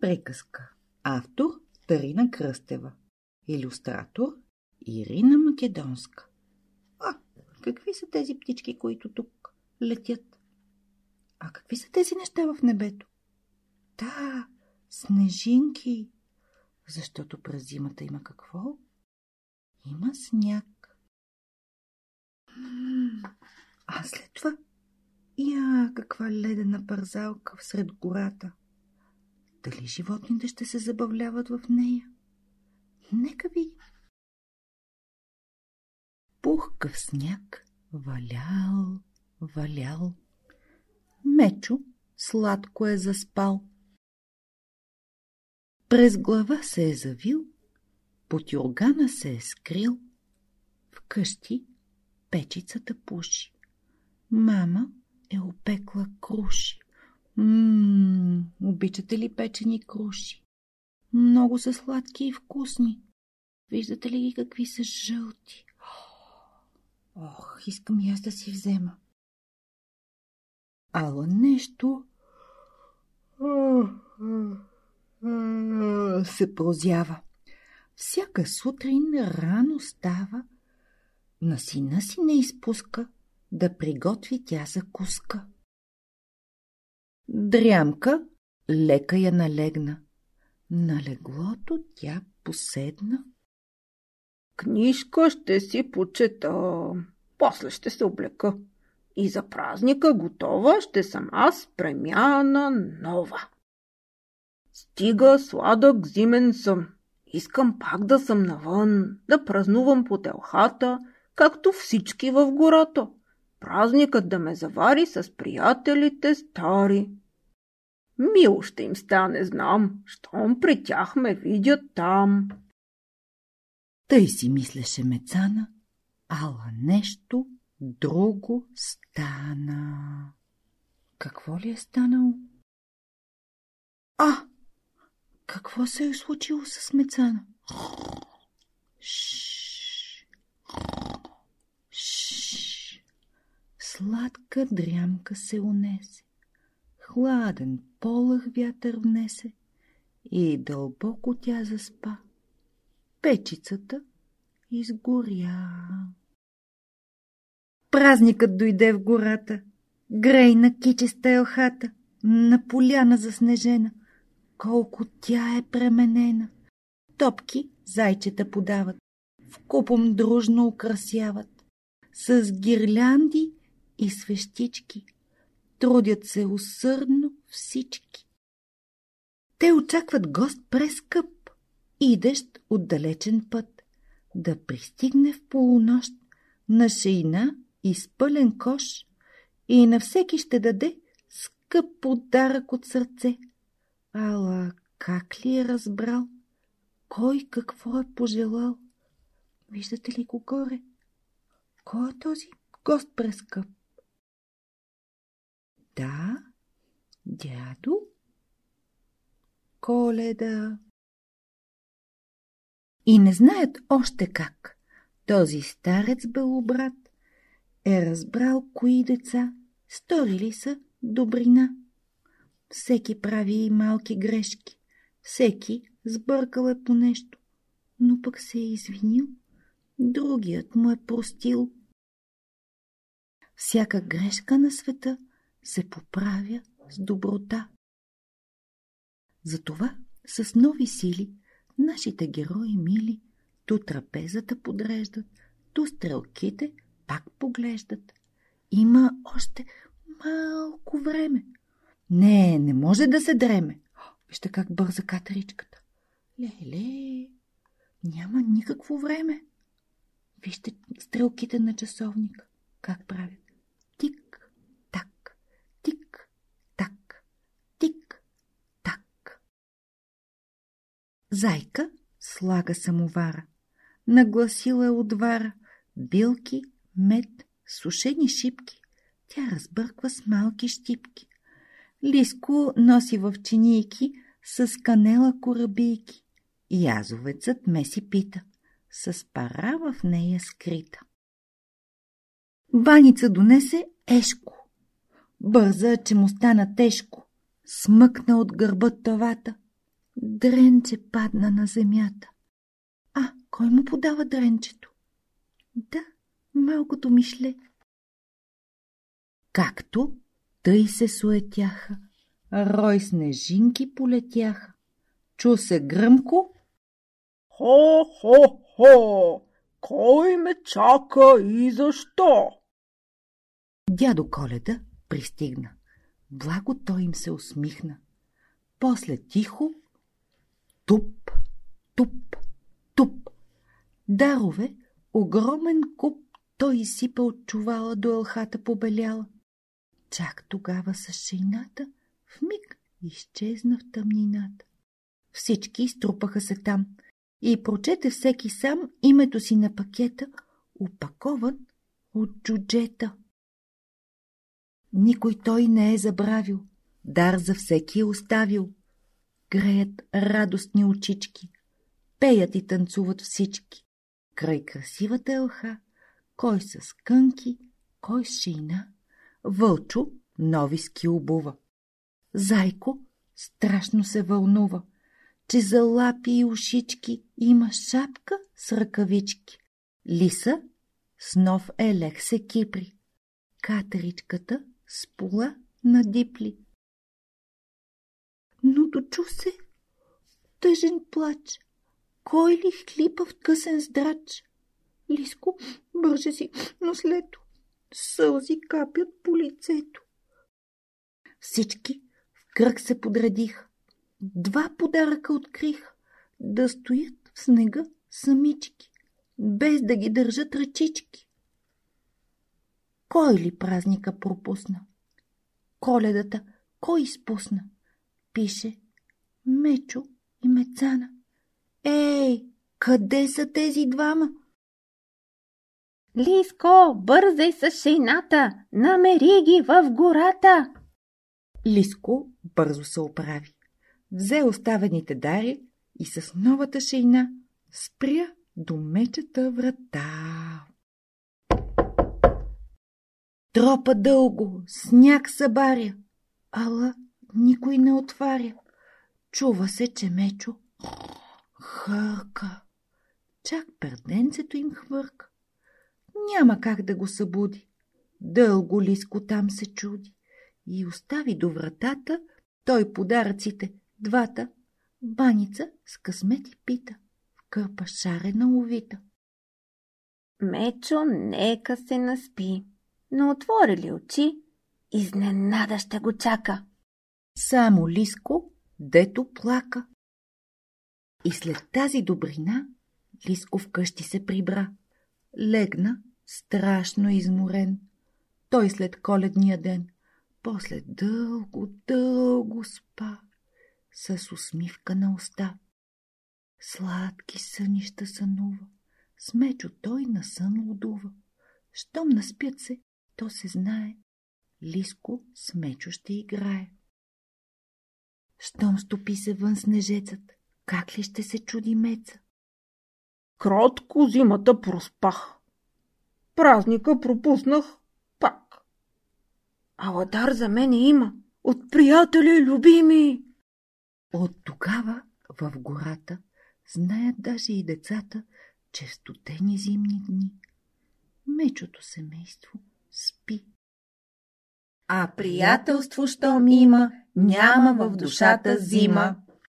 приказка. Автор Тарина Кръстева. Илюстратор Ирина Македонска. А, какви са тези птички, които тук летят? А какви са тези неща в небето? Да, снежинки. Защото през зимата има какво? Има сняг. А след това я каква ледена парзалка всред гората. Дали животните ще се забавляват в нея? Нека ви. Пухкав сняг валял, валял. Мечо сладко е заспал. През глава се е завил, под юргана се е скрил. Вкъщи печицата пуши. Мама е опекла круши. Ммм, обичате ли печени круши? Много са сладки и вкусни. Виждате ли ги какви са жълти? Ох, искам и аз да си взема. Ала нещо се прозява. Всяка сутрин рано става, на сина си не изпуска да приготви тя закуска. Дрямка лека я налегна. На леглото тя поседна. Книжка ще си почета, после ще се облека. И за празника готова ще съм аз премяна нова. Стига сладък зимен съм. Искам пак да съм навън, да празнувам по телхата, както всички в гората. Празникът да ме завари с приятелите стари. Мило ще им стане, знам, щом при тях ме видят там. Тъй си мислеше Мецана, ала нещо друго стана. Какво ли е станало? А! Какво се е случило с Мецана? Шш! Шш! Сладка дрямка се унесе. Хладен полъх вятър внесе и дълбоко тя заспа. Печицата изгоря. Празникът дойде в гората, грейна кичеста елхата, на поляна заснежена. Колко тя е пременена! Топки зайчета подават, в купом дружно украсяват, с гирлянди и свещички. Трудят се усърдно всички. Те очакват гост прескъп, идещ от далечен път, да пристигне в полунощ на шейна и с пълен кош и на всеки ще даде скъп подарък от сърце. Ала как ли е разбрал? Кой какво е пожелал? Виждате ли го горе? Кой е този гост прескъп? Да, дядо, Коледа. И не знаят още как. Този старец белобрат е разбрал кои деца сторили са добрина. Всеки прави малки грешки, всеки сбъркал е по нещо, но пък се е извинил, другият му е простил. Всяка грешка на света се поправя с доброта. Затова с нови сили нашите герои мили ту трапезата подреждат, ту стрелките пак поглеждат. Има още малко време. Не, не може да се дреме. Вижте как бърза катеричката. Леле, няма никакво време. Вижте стрелките на часовника. Как правят? Зайка слага самовара. Нагласила е отвара. Билки, мед, сушени шипки. Тя разбърква с малки щипки. Лиско носи в чинийки с канела корабийки. Язовецът ме си пита, с пара в нея скрита. Баница донесе Ешко. Бърза, че му стана тежко. Смъкна от гърба тавата. Дренче падна на земята. А, кой му подава дренчето? Да, малкото мишле. Както тъй се суетяха, рой снежинки полетяха. Чу се гръмко. Хо-хо-хо! Кой ме чака и защо? Дядо Коледа пристигна. Благо той им се усмихна. После тихо туп, туп, туп. Дарове, огромен куп, той изсипа от чувала до елхата побеляла. Чак тогава с шейната в миг изчезна в тъмнината. Всички струпаха се там и прочете всеки сам името си на пакета, опакован от джуджета. Никой той не е забравил, дар за всеки е оставил. Греят радостни очички, пеят и танцуват всички. Край красивата елха, кой с кънки, кой с шейна, вълчо нови ски обува. Зайко страшно се вълнува, че за лапи и ушички има шапка с ръкавички. Лиса с нов елех се кипри. Катеричката с пола на дипли. Но дочу се тъжен плач. Кой ли хлипа в късен здрач? Лиско бърже си нослето. Сълзи капят по лицето. Всички в кръг се подредиха. Два подаръка открих. Да стоят в снега самички, без да ги държат ръчички. Кой ли празника пропусна? Коледата кой изпусна? Пише Мечо и Мецана. Ей, къде са тези двама? Лиско, бързай с шейната! Намери ги в гората! Лиско бързо се оправи. Взе оставените дари и с новата шейна спря до мечата врата. Тропа дълго, сняг събаря, ала никой не отваря. Чува се, че Мечо хърка. Чак перденцето им хвърка. Няма как да го събуди. Дълго лиско там се чуди и остави до вратата той подаръците, двата, баница с късмет и пита, в кърпа шарена увита. Мечо, нека се наспи, но отвори ли очи, изненада ще го чака. Само Лиско, дето плака. И след тази добрина Лиско вкъщи се прибра. Легна, страшно изморен. Той след коледния ден, после дълго, дълго спа, с усмивка на уста. Сладки сънища сънува, с мечо той на сън лудува. Щом наспят се, то се знае, Лиско с мечо ще играе. Щом стопи се вън снежецът, как ли ще се чуди меца? Кротко зимата проспах. Празника пропуснах пак. Ала дар за мене има, от приятели любими. От тогава в гората знаят даже и децата, че в студени зимни дни мечото семейство спи. А приятелство, щом има, няма в душата зима.